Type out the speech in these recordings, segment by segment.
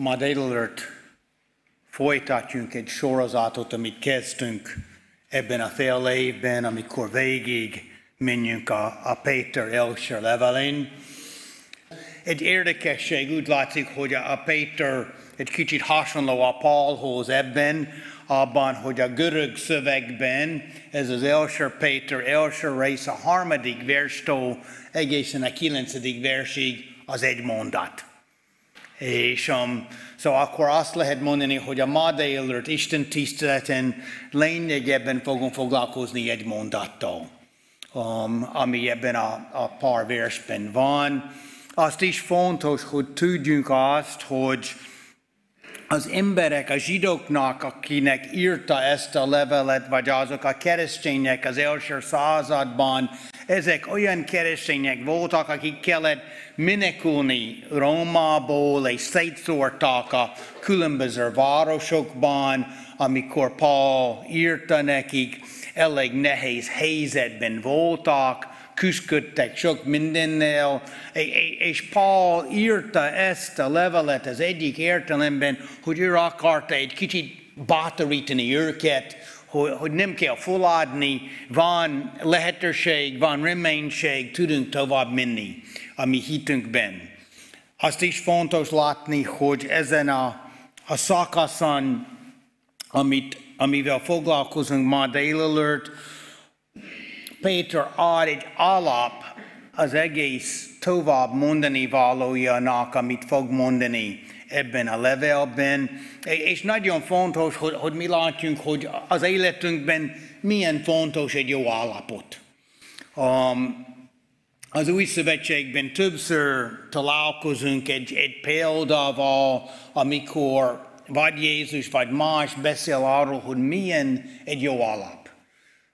Ma délelőtt folytatjunk egy sorozatot, amit kezdtünk ebben a fél évben, amikor végig menjünk a, a Péter első levelén. Egy érdekesség úgy látszik, hogy a Péter egy kicsit hasonló a Paulhoz ebben, abban, hogy a görög szövegben ez az első Péter első rész a harmadik verstól egészen a kilencedik versig az egy mondat. És um, szóval akkor azt lehet mondani, hogy a ma délelőtt Isten tiszteleten lényegében fogunk foglalkozni egy mondattal, um, ami ebben a, a pár versben van. Azt is fontos, hogy tudjunk azt, hogy az emberek, a zsidóknak, akinek írta ezt a levelet, vagy azok a keresztények az első században, ezek olyan keresztények voltak, akik kellett menekülni Rómából, és szétszórtak a különböző városokban, amikor Paul írta nekik, elég nehéz helyzetben voltak, küzdködtek sok mindennel, és Paul írta ezt a levelet az egyik értelemben, hogy ő akarta egy kicsit bátorítani őket, hogy, nem kell feladni, van lehetőség, van reménység, tudunk tovább menni a mi hitünkben. Azt is fontos látni, hogy ezen a, a szakaszon, amit, amivel foglalkozunk ma délelőtt, Péter ad egy alap az egész tovább mondani valójának, amit fog mondani ebben a levelben, és nagyon fontos, hogy, hogy mi látjunk, hogy az életünkben milyen fontos egy jó állapot. Um, az új szövetségben többször találkozunk egy, egy példával, amikor vagy Jézus, vagy más beszél arról, hogy milyen egy jó alap.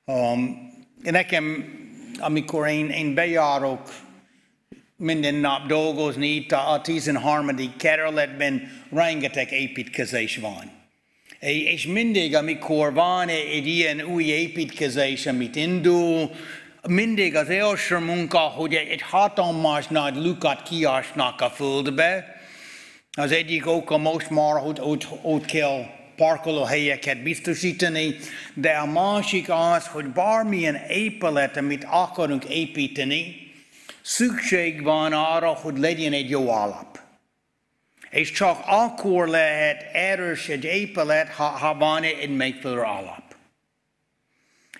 Um, nekem, amikor én, én bejárok minden nap dolgozni itt a 13. kerületben, rengeteg építkezés van. És mindig, amikor van egy ilyen új építkezés, amit indul, mindig az első munka, hogy egy hatalmas nagy lukat kiásnak a földbe. Az egyik oka most már, hogy ott, ott kell parkolóhelyeket biztosítani, de a másik az, hogy bármilyen épület, amit akarunk építeni, szükség van arra, hogy legyen egy jó alap. És csak akkor lehet erős egy épület, ha, ha van egy megfelelő alap.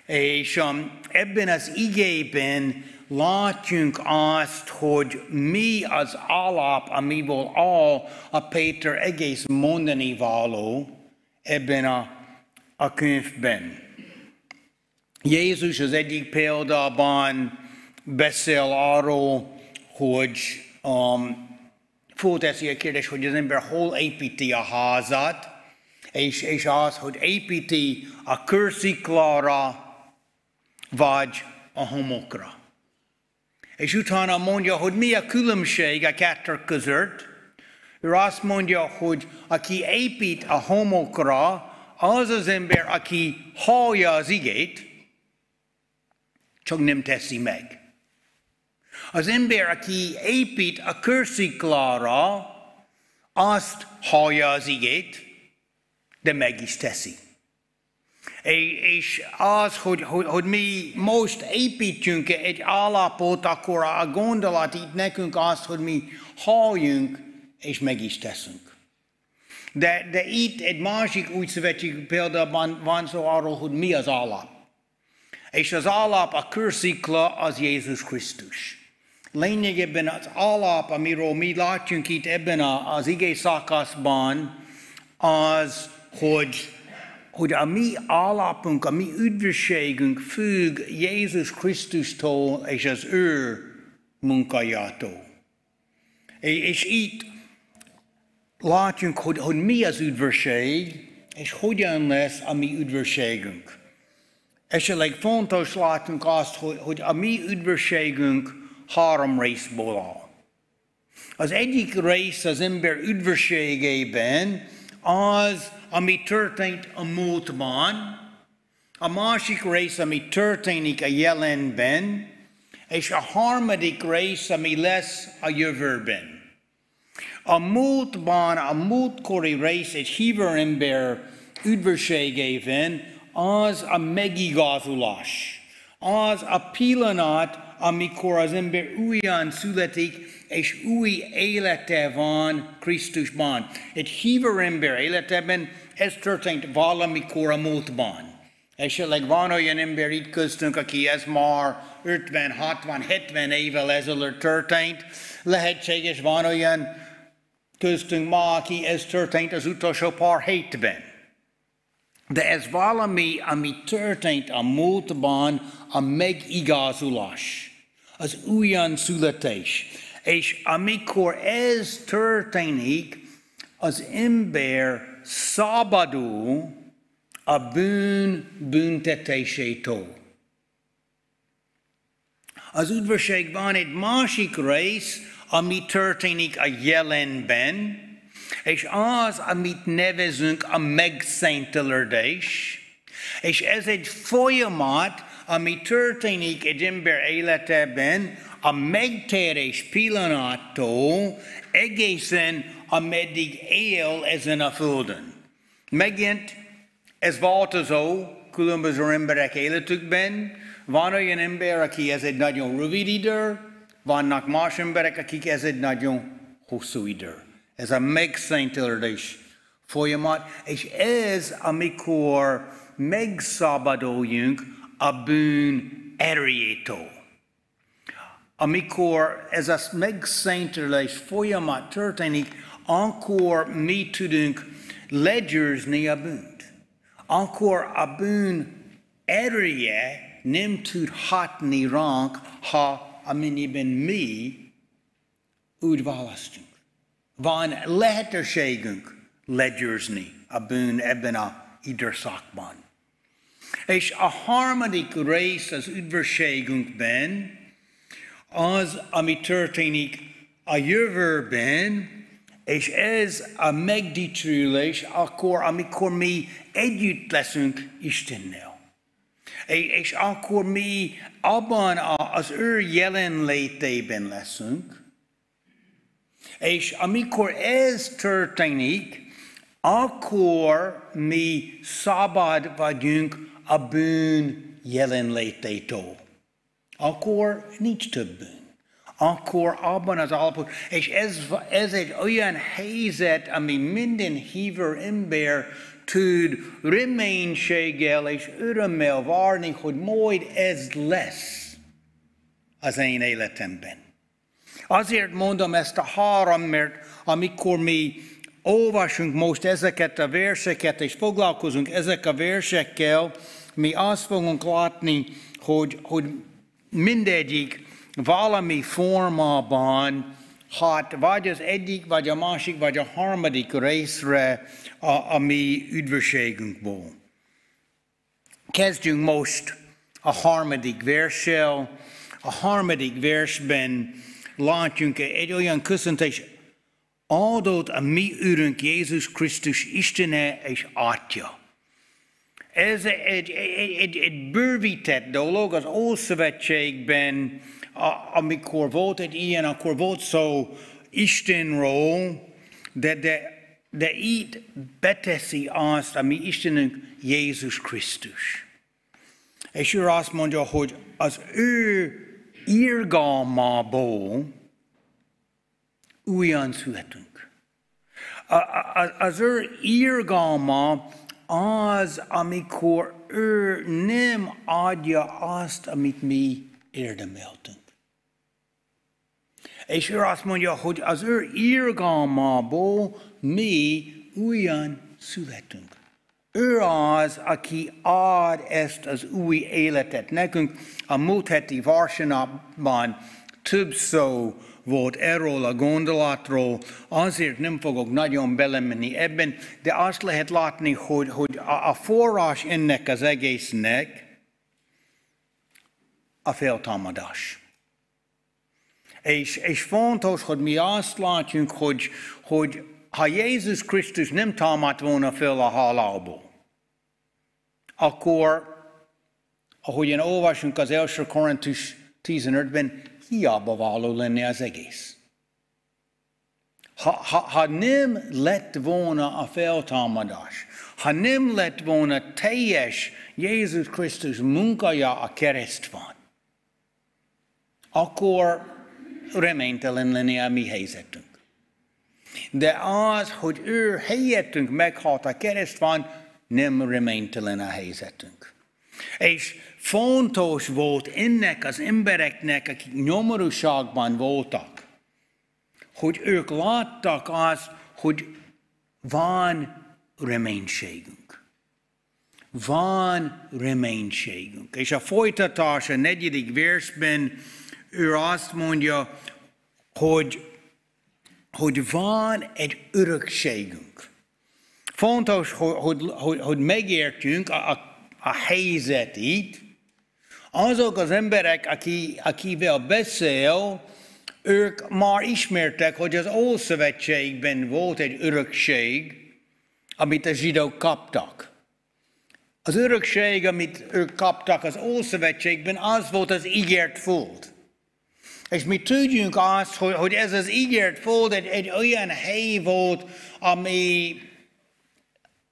És um, ebben az igében látjunk azt, hogy mi az alap, amiből áll a Péter egész mondani való, ebben a, a könyvben. Jézus az egyik példában beszél arról, hogy um, fölteszi a kérdés, hogy az ember hol építi a házat, és, és az, hogy építi a körsziklára, vagy a homokra. És utána mondja, hogy mi a különbség a kettő között, ő azt mondja, hogy aki épít a homokra, az az ember, aki hallja az igét, csak nem teszi meg. Az ember, aki épít a körsziklára, azt hallja az igét, de meg is teszi. És az, hogy, hogy, hogy mi most építjünk egy alapot, akkor a gondolat itt nekünk az, hogy mi halljunk és meg is teszünk. De, de itt egy másik új szövetségi példában van szó arról, hogy mi az alap. És az alap, a körszikla az Jézus Krisztus. Lényegében az alap, amiről mi látjunk itt ebben az igé szakaszban, az, hogy, hogy a mi alapunk, a mi üdvösségünk függ Jézus Krisztustól és az ő munkájától. És itt látjunk, hogy, hogy mi az üdvösség, és hogyan lesz a mi üdvösségünk. Esetleg fontos látunk azt, hogy, hogy a mi üdvösségünk három részból áll. Az egyik rész az ember üdvösségében az, ami történt a múltban, a másik rész, ami történik a jelenben, és a harmadik rész, ami lesz a jövőben. A múltban, a múltkori rész egy híver ember üdvösségében az a megigazulás. Az a pillanat, amikor az ember újan születik, és új élete van Krisztusban. Egy híver ember életében ez történt valamikor a múltban. Esetleg van olyan ember itt köztünk, aki ez már 50, 60, 70 évvel ezelőtt történt. Lehetséges van olyan köztünk ma, aki ez történt az utolsó pár hétben. De ez valami, ami történt a múltban, a megigazulás, az újan születés. És amikor ez történik, az ember szabadul a bűn büntetésétől. Az üdvösség van egy másik rész, ami történik a jelenben, és az, amit nevezünk a megszentelődés, és ez egy folyamat, ami történik egy ember életében, a megtérés pillanattól egészen ameddig él ezen a földön. Megint ez változó különböző emberek életükben. Van olyan ember, aki ez egy nagyon rövid idő, vannak más emberek, akik ez egy nagyon hosszú idő. Ez a megszentelődés folyamat, és ez, amikor megszabaduljunk a bűn erejétől. Amikor ez a megszentelődés folyamat történik, akkor mi tudunk legyőzni a bűnt. Akkor a bűn ereje nem tud hatni ránk, ha amennyiben mi úgy választunk. Van lehetőségünk legyőzni a bűn ebben a időszakban. És a harmadik rész az üdvösségünkben az, ami történik a jövőben, és ez a megdicsülés akkor, amikor mi együtt leszünk Istennel. És akkor mi abban az ő jelenlétében leszünk, és amikor ez történik, akkor mi szabad vagyunk a bűn jelenlététől. Akkor nincs több bűn. Akkor abban az állapot, és ez, ez egy olyan helyzet, ami minden hívő ember tud reménységgel és örömmel várni, hogy majd ez lesz az én életemben. Azért mondom ezt a három, mert amikor mi olvasunk most ezeket a verseket, és foglalkozunk ezek a versekkel, mi azt fogunk látni, hogy, hogy mindegyik valami formában hat vagy az egyik, vagy a másik, vagy a harmadik részre a, a mi üdvösségünkból. Kezdjünk most a harmadik verssel. A harmadik versben látjunk egy olyan köszöntés, áldott a mi Úrunk Jézus Krisztus Istene és Atya. Ez egy, egy, egy, egy bővített dolog az Ószövetségben, amikor volt egy ilyen, akkor volt szó Istenről, de, de, de itt beteszi azt, ami Istenünk Jézus Krisztus. És ő azt mondja, hogy az ő irgalmából újan születünk. Az ő irgalma az, amikor ő nem adja azt, amit mi érdemeltünk. És ő azt mondja, hogy az ő irgalmából mi újan születünk. Ő az, aki ad ezt az új életet nekünk. A múlt heti Varsanapban több szó volt erről a gondolatról, azért nem fogok nagyon belemenni ebben, de azt lehet látni, hogy, hogy a, forrás ennek az egésznek a feltámadás. És, és fontos, hogy mi azt látjunk, hogy, hogy ha Jézus Krisztus nem támadt volna fel a halálból, akkor, ahogyan olvasunk az első Korintus 15-ben, hiába való lenne az egész. ha, ha, ha nem lett volna a feltámadás, ha nem lett volna teljes Jézus Krisztus munkája a keresztvan, akkor reménytelen lenne a mi helyzetünk. De az, hogy ő helyettünk meghalt a keresztvan, nem reménytelen a helyzetünk. És fontos volt ennek az embereknek, akik nyomorúságban voltak, hogy ők láttak azt, hogy van reménységünk. Van reménységünk. És a folytatás a negyedik versben ő azt mondja, hogy, hogy van egy örökségünk. Fontos, hogy, hogy, hogy, megértjünk a, a, a helyzetét. Azok az emberek, aki, akivel beszél, ők már ismertek, hogy az Ószövetségben volt egy örökség, amit a zsidók kaptak. Az örökség, amit ők kaptak az Ószövetségben, az volt az ígért föld. És mi tudjunk azt, hogy, hogy ez az ígért föld egy, egy olyan hely volt, ami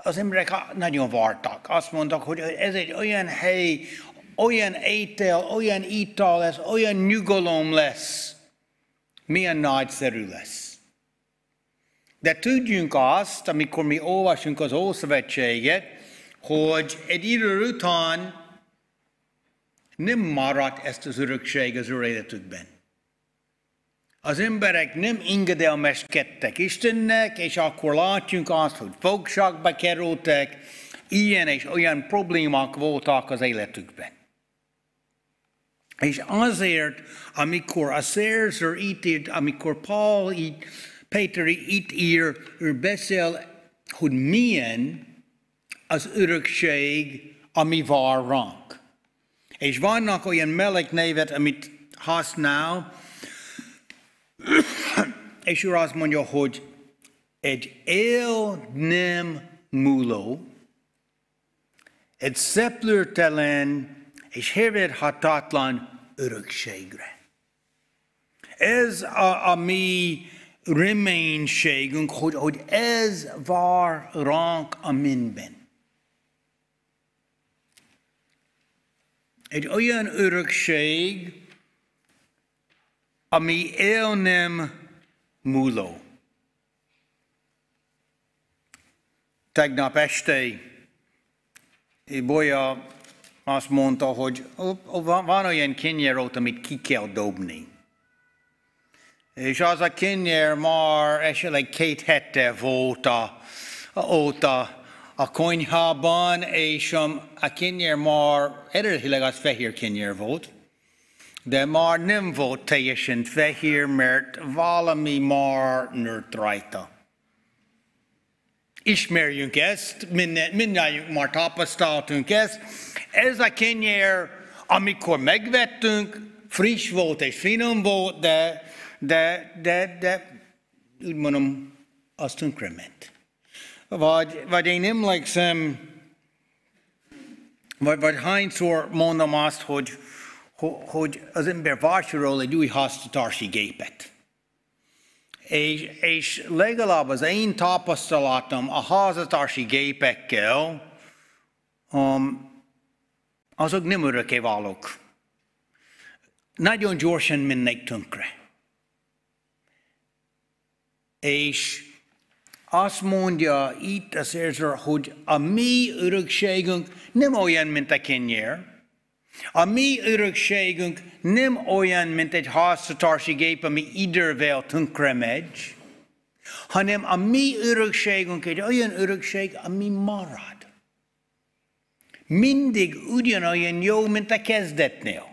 az emberek nagyon vartak. Azt mondtak, hogy ez egy olyan hely, olyan étel, olyan ital lesz, olyan nyugalom lesz, milyen nagyszerű lesz. De tudjunk azt, amikor mi olvasunk az Ószövetséget, hogy egy idő után nem maradt ezt az örökség az ő életükben. Az emberek nem engedelmeskedtek Istennek, és akkor látjunk azt, hogy fogságba kerültek, ilyen és olyan problémák voltak az életükben. És azért, amikor a szerző írt, amikor Paul itt, Péter itt ír, ő beszél, hogy milyen az örökség, ami vár ránk. És vannak olyan melléknévet, amit használ, Éisiúrás man jo chud id éal nim múló, Ed sepluúr talin is hebid hatálan urug ségre. Ez a, a mí riméin ségun chud ód ez var rank a min ben. Ed olyan örökség, ami el nem múló. Tegnap este Bolya azt mondta, hogy van olyan kenyérót, amit ki kell dobni. És az a kenyer már esetleg két hete volt a, óta a konyhában, és a kenyer már eredetileg az fehér kenyer volt, de már nem volt teljesen fehér, mert valami már nőtt rajta. Ismerjünk ezt, mindannyiunk már tapasztaltunk ezt. Ez a kenyer, amikor megvettünk, friss volt és finom volt, de, de, de, de úgy mondom, az tönkrement. Vagy, vagy én emlékszem, vagy, vagy hányszor mondom azt, hogy hogy az ember vásárol egy új háztartási gépet. És, és legalább az én tapasztalatom a háztartási gépekkel, um, azok nem örökkévalók. Nagyon gyorsan mennek tönkre. És azt mondja itt a szerző, hogy a mi örökségünk nem olyan, mint a kenyer, a mi örökségünk nem olyan, mint egy háztartási gép, ami idővel tönkre megy, hanem a mi örökségünk egy olyan örökség, ami marad. Mindig ugyanolyan jó, mint a kezdetnél.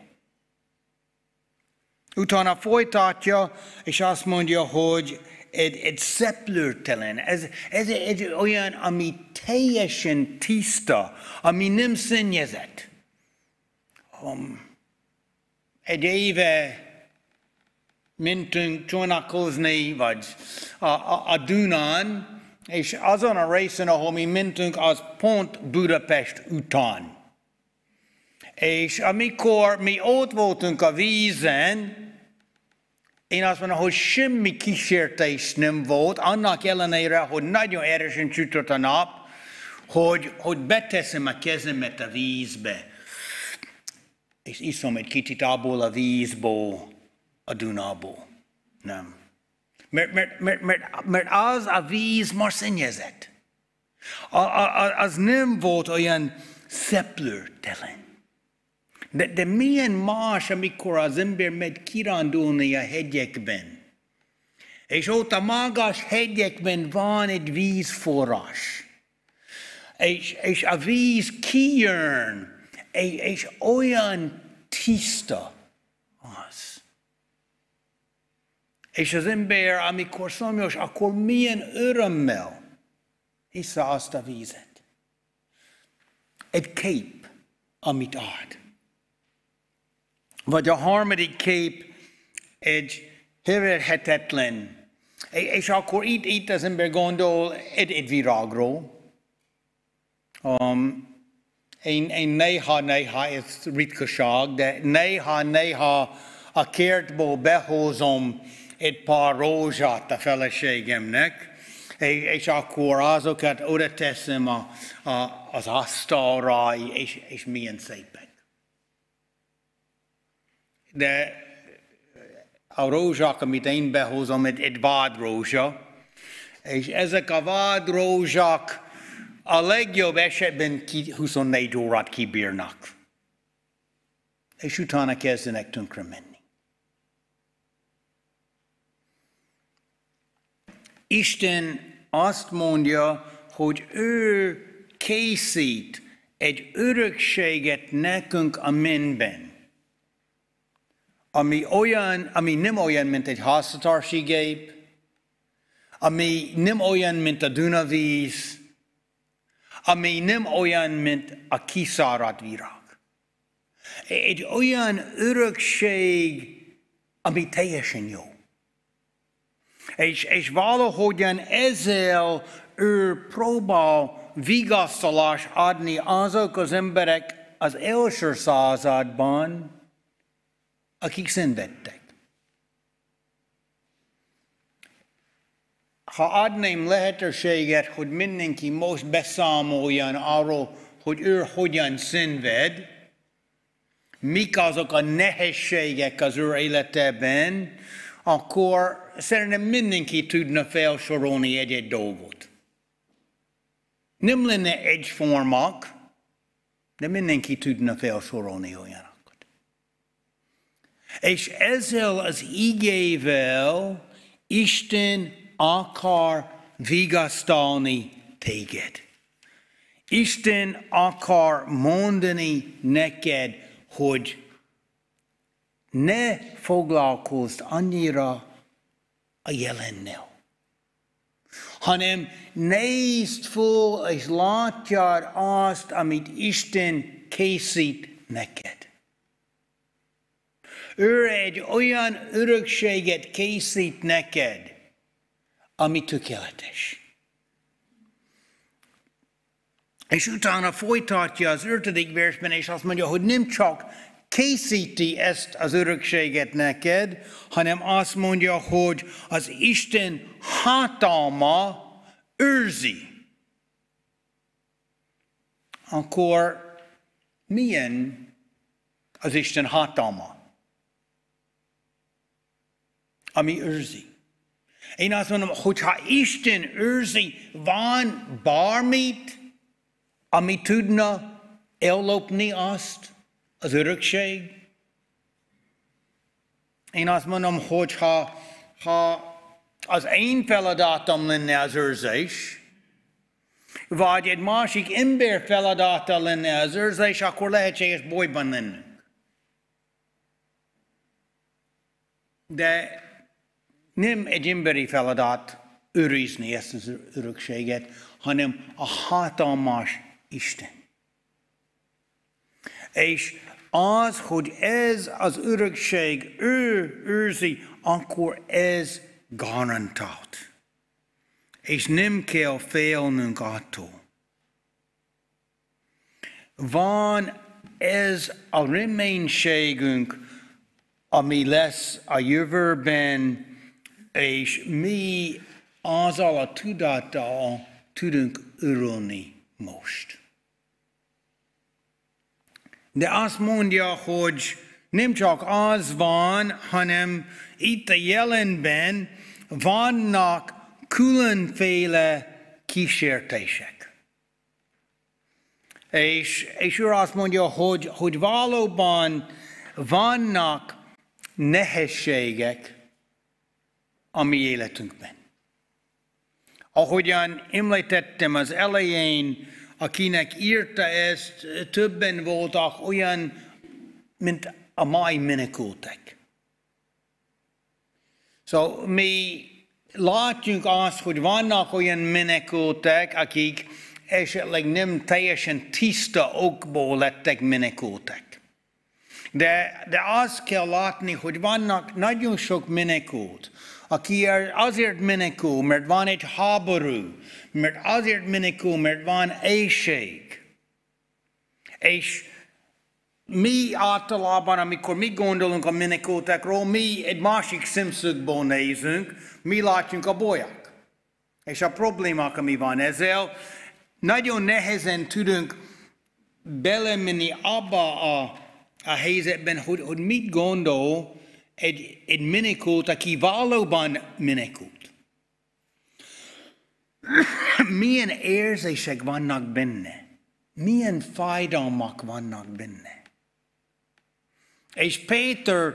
Utána folytatja, és azt mondja, hogy egy, egy szeplőtelen, ez, ez egy olyan, ami teljesen tiszta, ami nem szennyezett um, egy éve mentünk csónakozni, vagy a, a, a Dunán, és azon a részen, ahol mi mentünk, az pont Budapest után. És amikor mi ott voltunk a vízen, én azt mondom, hogy semmi kísértés nem volt, annak ellenére, hogy nagyon erősen sütött a nap, hogy, hogy beteszem a kezemet a vízbe, és iszom egy kicsit abból a vízból, a Dunából. Nem. Mert, mert, mert, mert, mert az a víz már szennyezett. A, a, az nem volt olyan szeplőtelen. De, de milyen más, amikor az ember megy kirándulni a hegyekben, és ott a magas hegyekben van egy vízforrás, és, és a víz kijön, és olyan tiszta az. És az ember, amikor szomjas, akkor milyen örömmel hiszta azt a vízet. Egy kép, amit ad. Vagy a harmadik kép egy heverhetetlen. És akkor itt, itt az ember gondol egy, egy virágról. Um, én, én néha-néha, ez ritkaság, de néha-néha a kertból behozom egy pár rózsát a feleségemnek, és akkor azokat oda teszem a, a, az asztalra, és, és milyen szépek. De a rózsák, amit én behozom, egy, egy vádrózsa, és ezek a vádrózsák a legjobb esetben 24 órát kibírnak. És utána kezdenek tönkre menni. Isten azt mondja, hogy ő készít egy örökséget nekünk a mennyben, ami, olyan, ami nem olyan, mint egy háztartási gép, ami nem olyan, mint a Dunavíz, ami nem olyan, mint a kiszáradt virág. Egy olyan örökség, ami teljesen jó. És, és valahogyan ezzel ő próbál vigasztalás adni azok az emberek az első században, akik szenvedtek. Ha adném lehetőséget, hogy mindenki most beszámoljon arról, hogy ő hogyan szenved, mik azok a nehézségek az ő életében, akkor szerintem mindenki tudna felsorolni egy-egy dolgot. Nem lenne egyformak, de mindenki tudna felsorolni olyanokat. És ezzel az igével Isten akar vigasztalni téged. Isten akar mondani neked, hogy ne foglalkozz annyira a jelennel, hanem nézd föl és látjad azt, amit Isten készít neked. Ő egy olyan örökséget készít neked, ami tökéletes. És utána folytatja az ötödik versben, és azt mondja, hogy nem csak készíti ezt az örökséget neked, hanem azt mondja, hogy az Isten hatalma őrzi. Akkor milyen az Isten hatalma? Ami őrzi. Én azt mondom, hogyha Isten őrzi, van bármit, ami tudna ellopni azt, az örökség. Én azt mondom, hogy ha, ha az én feladatom lenne az őrzés, vagy egy másik ember feladata lenne az őrzés, akkor lehetséges bolyban lennünk. De nem egy emberi feladat őrizni ezt az örökséget, hanem a hatalmas Isten. És az, hogy ez az örökség ő őrzi, akkor ez garantált. És nem kell félnünk attól. Van ez a reménységünk, ami lesz a jövőben, és mi azzal a tudattal tudunk örülni most. De azt mondja, hogy nem csak az van, hanem itt a jelenben vannak különféle kísértések. És, és ő azt mondja, hogy, hogy valóban vannak nehézségek a mi életünkben. Ahogyan említettem az elején, akinek írta ezt, többen voltak olyan, mint a mai menekültek. Szóval mi látjuk azt, hogy vannak olyan menekültek, akik esetleg nem teljesen tiszta okból lettek menekültek. De, de azt kell látni, hogy vannak nagyon sok menekült, aki azért menekül, mert van egy háború, mert azért menekül, mert van éjség. És mi általában, amikor mi gondolunk a menekültekről, mi egy másik szemszögből nézünk, mi látjuk a bolyák. És a problémák, ami van ezzel, nagyon nehezen tudunk belemenni abba a, a helyzetben, hogy, hogy mit gondol egy, egy menekült, aki valóban menekült. Milyen érzések vannak benne? Milyen fájdalmak vannak benne? És Péter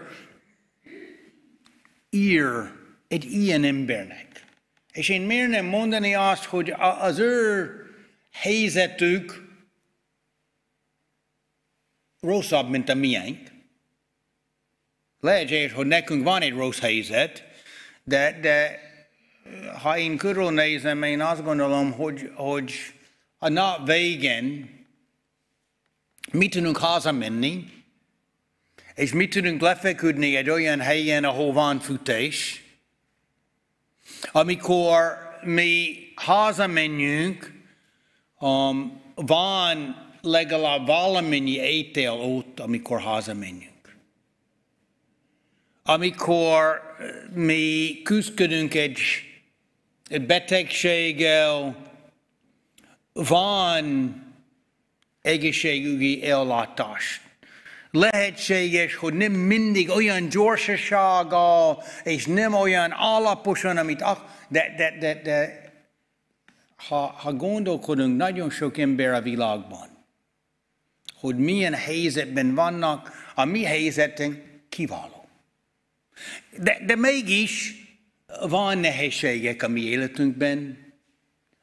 ír egy ilyen embernek. És én miért nem mondani azt, hogy az ő helyzetük rosszabb, mint a miénk. Lehet, hogy nekünk van egy rossz helyzet, de, de ha én körülnézem, én azt gondolom, hogy, hogy a nap végén mi tudunk hazamenni, és mi tudunk lefeküdni egy olyan helyen, ahol van futés, amikor mi hazamenjünk, um, van legalább valamennyi étel ott, amikor hazamenjünk. Amikor mi küzdködünk egy, egy betegséggel, van egészségügyi ellátás. Lehetséges, hogy nem mindig olyan gyorsasággal, és nem olyan alaposan, amit de, de, de, de ha, ha gondolkodunk, nagyon sok ember a világban, hogy milyen helyzetben vannak, a mi helyzetünk kiváló. De, de mégis van nehézségek a mi életünkben,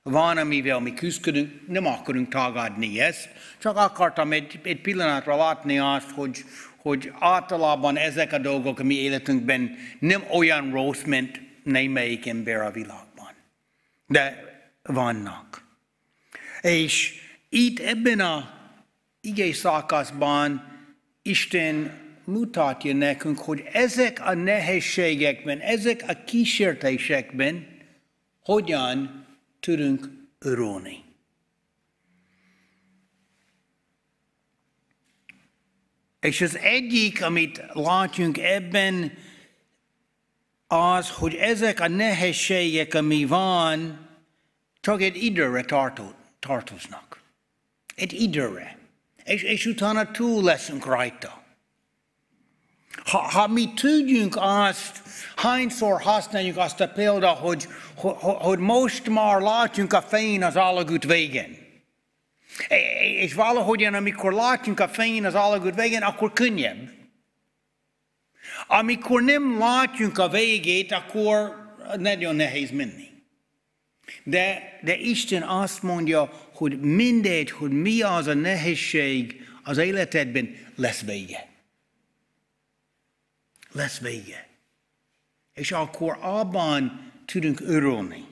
van, amivel mi küzdködünk, nem akarunk tagadni ezt, csak akartam egy, egy pillanatra látni azt, hogy, hogy általában ezek a dolgok a mi életünkben nem olyan rossz, mint némelyik ember a világban. De vannak. És itt ebben a igei szakaszban Isten mutatja nekünk, hogy ezek a nehézségekben, ezek a kísértésekben hogyan tudunk örülni. És az egyik, amit látjunk ebben, az, hogy ezek a nehézségek, ami van, csak egy időre tartoznak. Egy időre. És, és utána túl leszünk rajta. Ha, ha mi tudjunk azt, hányszor használjuk azt a példa, hogy, hogy, most már látjunk a fény az alagút végén. És valahogyan, amikor látjunk a fény az alagút végén, akkor könnyebb. Amikor nem látjunk a végét, akkor nagyon nehéz menni. De, de Isten azt mondja, hogy mindegy, hogy mi az a nehézség az életedben, lesz vége. Lesz vége. És akkor abban tudunk örülni.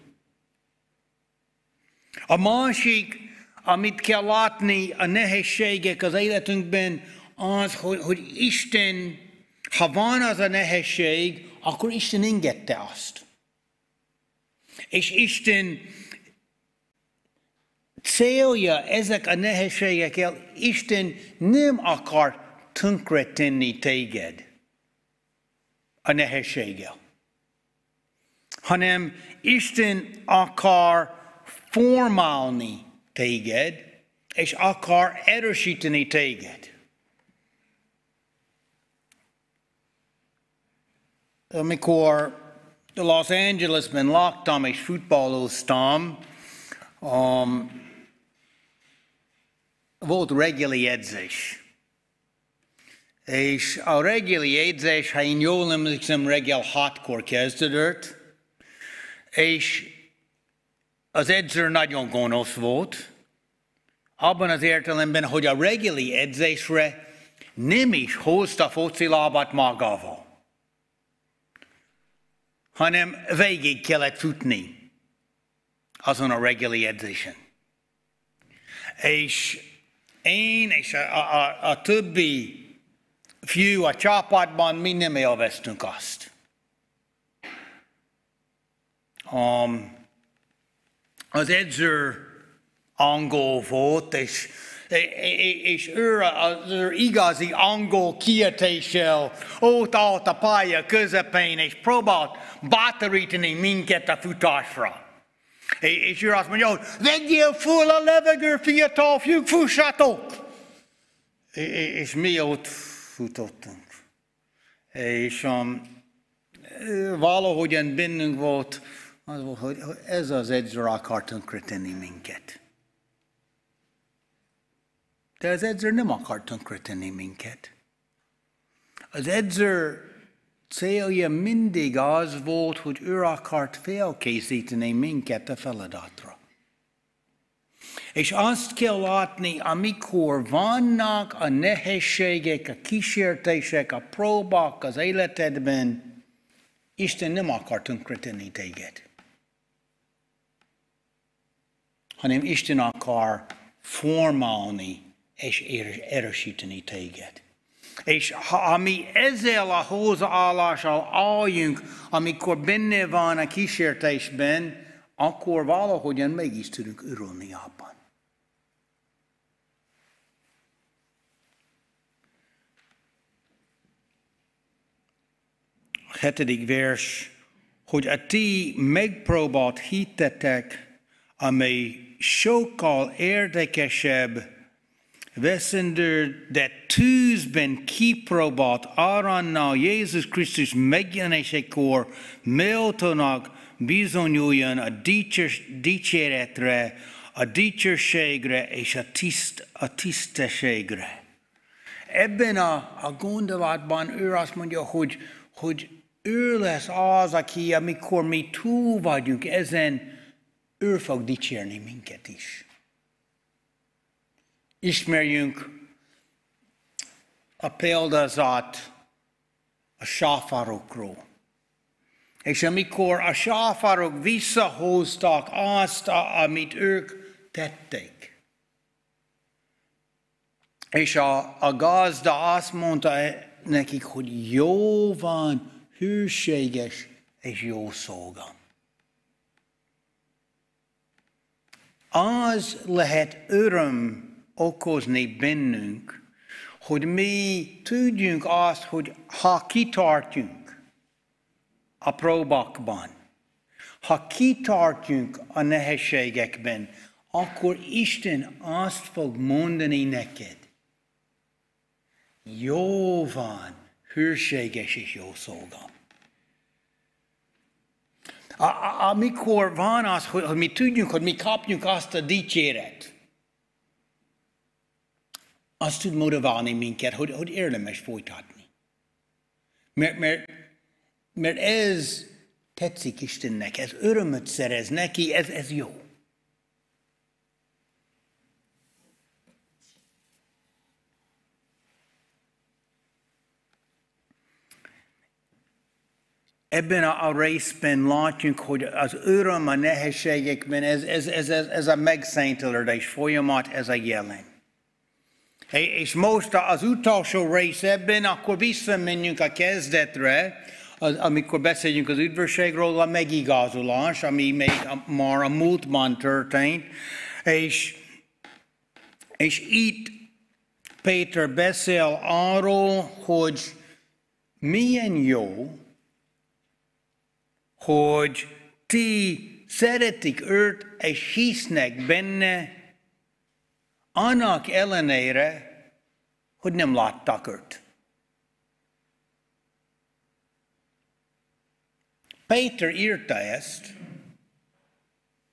A másik, amit kell látni a nehézségek az életünkben, az, hogy, hogy Isten, ha van az a nehézség, akkor Isten engedte azt. És Isten célja ezek a nehézségekkel, Isten nem akar tönkretenni téged. A nehézséggel, hanem Isten akar formálni téged, és akar erősíteni téged. Amikor Los Angelesben laktam és futballoztam, um, volt reggeli edzés. És a reggeli edzés, ha én jól emlékszem, reggel hatkor kezdődött, és az edző nagyon gonosz volt, abban az értelemben, hogy a reggeli edzésre nem is hozta focilábat magával, hanem végig kellett futni azon a reggeli edzésen. És én és a, a, a többi fiú a csapatban mi nem élveztünk azt. Um, az edző angol volt, és, és ő az igazi angol kiértéssel ott állt a pálya közepén, és próbált bátorítani minket a futásra. És ő azt mondja, hogy vegyél föl a levegő, fiatal fiúk, fussatok! És mi ott futottunk. És um, valahogyan bennünk volt, az volt, hogy ez az edző akar tönkretenni minket. De az edző nem akar tönkretenni minket. Az edző célja mindig az volt, hogy ő akart felkészíteni minket a feladatra. És azt kell látni, amikor vannak a nehézségek, a kísértések, a próbák az életedben, Isten nem akar tönkretenni téged. Hanem Isten akar formálni és erősíteni téged. És ha mi ezzel a hozzáállással álljunk, amikor benne van a kísértésben, akkor valahogyan meg is tudunk örülni abban. A hetedik vers, hogy a ti megpróbált hittetek, amely sokkal érdekesebb, veszendő, de tűzben kipróbált arannal Jézus Krisztus megjelenésekor méltónak bizonyuljon a dicséretre, a dicsőségre és a, tiszt, a tisztességre. Ebben a, a gondolatban ő azt mondja, hogy, hogy ő lesz az, aki, amikor mi túl vagyunk ezen, ő fog dicsérni minket is. Ismerjünk a példázat a sáfárokról. És amikor a sáfárok visszahoztak azt, amit ők tették, és a, a gazda azt mondta nekik, hogy jó van, hűséges és jó szolga. Az lehet öröm okozni bennünk, hogy mi tudjunk azt, hogy ha kitartjunk a próbakban, ha kitartjunk a nehézségekben, akkor Isten azt fog mondani neked, jó van, hűséges és jó szolgám. Amikor van az, hogy, hogy mi tudjunk, hogy mi kapjunk azt a dicséret, az tud motiválni minket, hogy, hogy érdemes folytatni. Mert, mert, mert ez tetszik Istennek, ez örömöt szerez neki, ez, ez jó. Ebben a, a részben látjuk, hogy az öröm a nehézségekben, ez, ez, ez, ez, ez a megszentelődés folyamat, ez a jelen. És most az utolsó rész ebben, akkor visszamenjünk a kezdetre, az, amikor beszéljünk az üdvösségről, a megigazolás, ami még már a múltban történt, és, és itt Péter beszél arról, hogy milyen jó, hogy ti szeretik őt és hisznek benne, annak ellenére, hogy nem láttak őt. Péter írta ezt,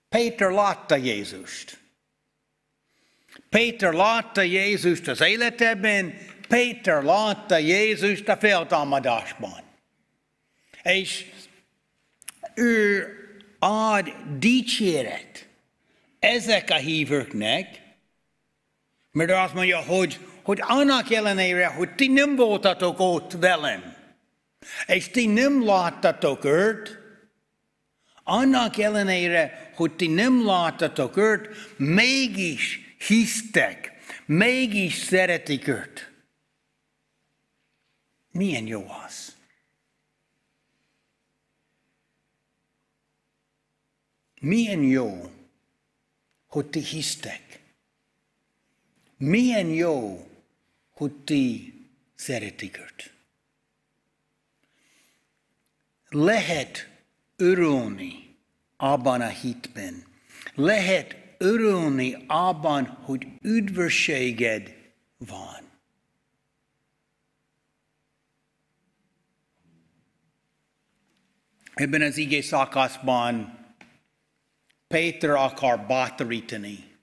Péter látta Jézust. Péter látta Jézust az életében, Péter látta Jézust a feltámadásban. És ő ad dicséret ezek a hívőknek, mert azt mondja, hogy, hogy annak ellenére, hogy ti nem voltatok ott velem, és ti nem láttatok őt, annak ellenére, hogy ti nem láttatok őt, mégis hisztek, mégis szeretik őt. Milyen jó az. Milyen jó, hogy ti hisztek. Milyen jó, hogy ti szeretik őt. Lehet örülni abban a hitben. Lehet örülni abban, hogy üdvösséged van. Ebben az igé szakaszban Péter akar bátorítani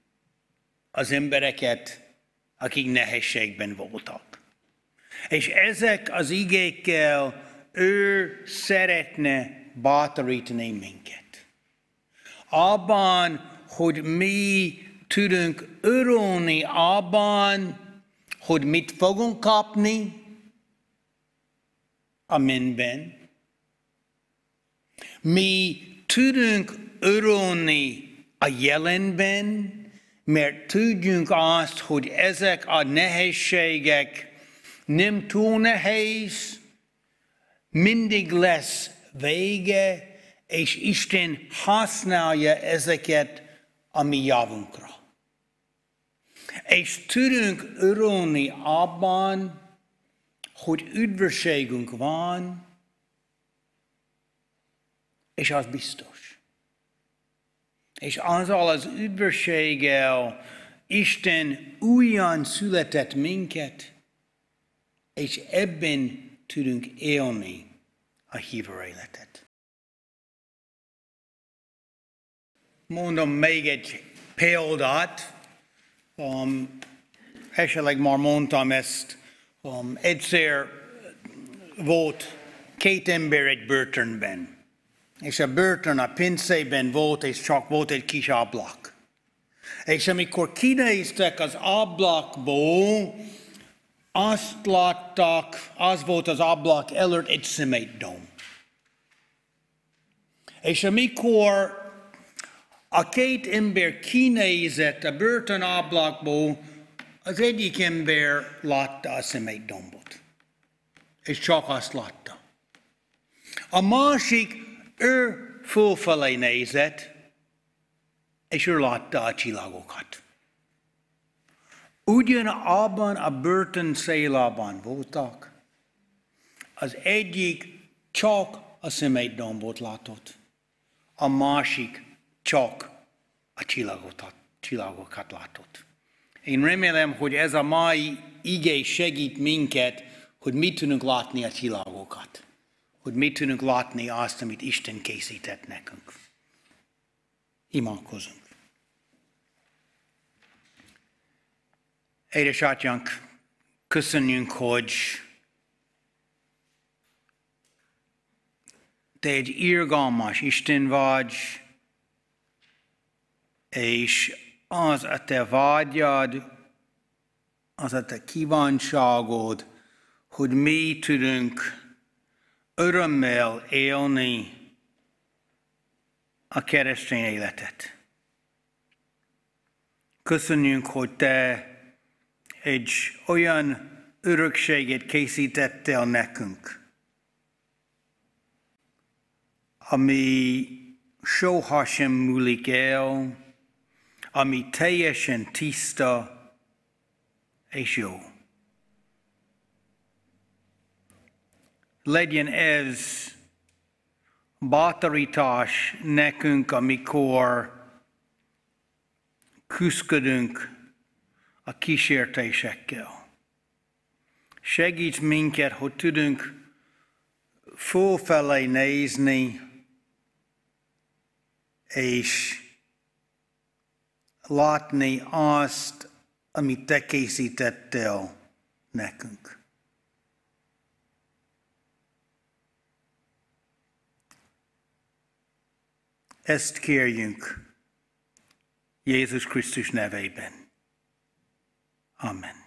az embereket, akik nehézségben voltak. És ezek az igékkel ő szeretne bátorítani minket. Abban, hogy mi tudunk örülni abban, hogy mit fogunk kapni a mennyben. Mi tudunk örülni a jelenben, mert tudjunk azt, hogy ezek a nehézségek nem túl nehéz, mindig lesz vége, és Isten használja ezeket a mi javunkra. És tudunk örülni abban, hogy üdvösségünk van, és az biztos. És azzal az üdvösséggel Isten újan született minket, és ebben tudunk élni a hívő életet. Mondom még egy példát, um, esetleg már mondtam ezt, um, egyszer volt két ember egy börtönben, és a börtön a pincében volt, és csak volt egy kis ablak. És amikor kinéztek az ablakból, azt láttak, az volt az ablak előtt egy szemétdom. És amikor a két ember kinézett a börtön ablakból, az egyik ember látta a szemétdombot. És csak azt látta. A másik, ő fölfelé nézett, és ő látta a csillagokat. Ugyan abban a börtön szélában voltak. Az egyik csak a szemétdombot látott, a másik csak a csillagokat látott. Én remélem, hogy ez a mai igé segít minket, hogy mit tudunk látni a csillagokat. Hogy mit tudunk látni azt, amit Isten készített nekünk. Imádkozunk. Édesatyánk, köszönjünk, hogy te egy irgalmas Isten vagy, és az a te vágyad, az a te kívánságod, hogy mi tudunk örömmel élni a keresztény életet. Köszönjük, hogy te egy olyan örökséget készítettél nekünk, ami soha sem múlik el, ami teljesen tiszta és jó. Legyen ez bátorítás nekünk, amikor küzdködünk a kísértésekkel. Segíts minket, hogy tudunk fölfelé nézni, és látni azt, amit te készítettél nekünk. Ezt kérjünk Jézus Krisztus nevében. Amen.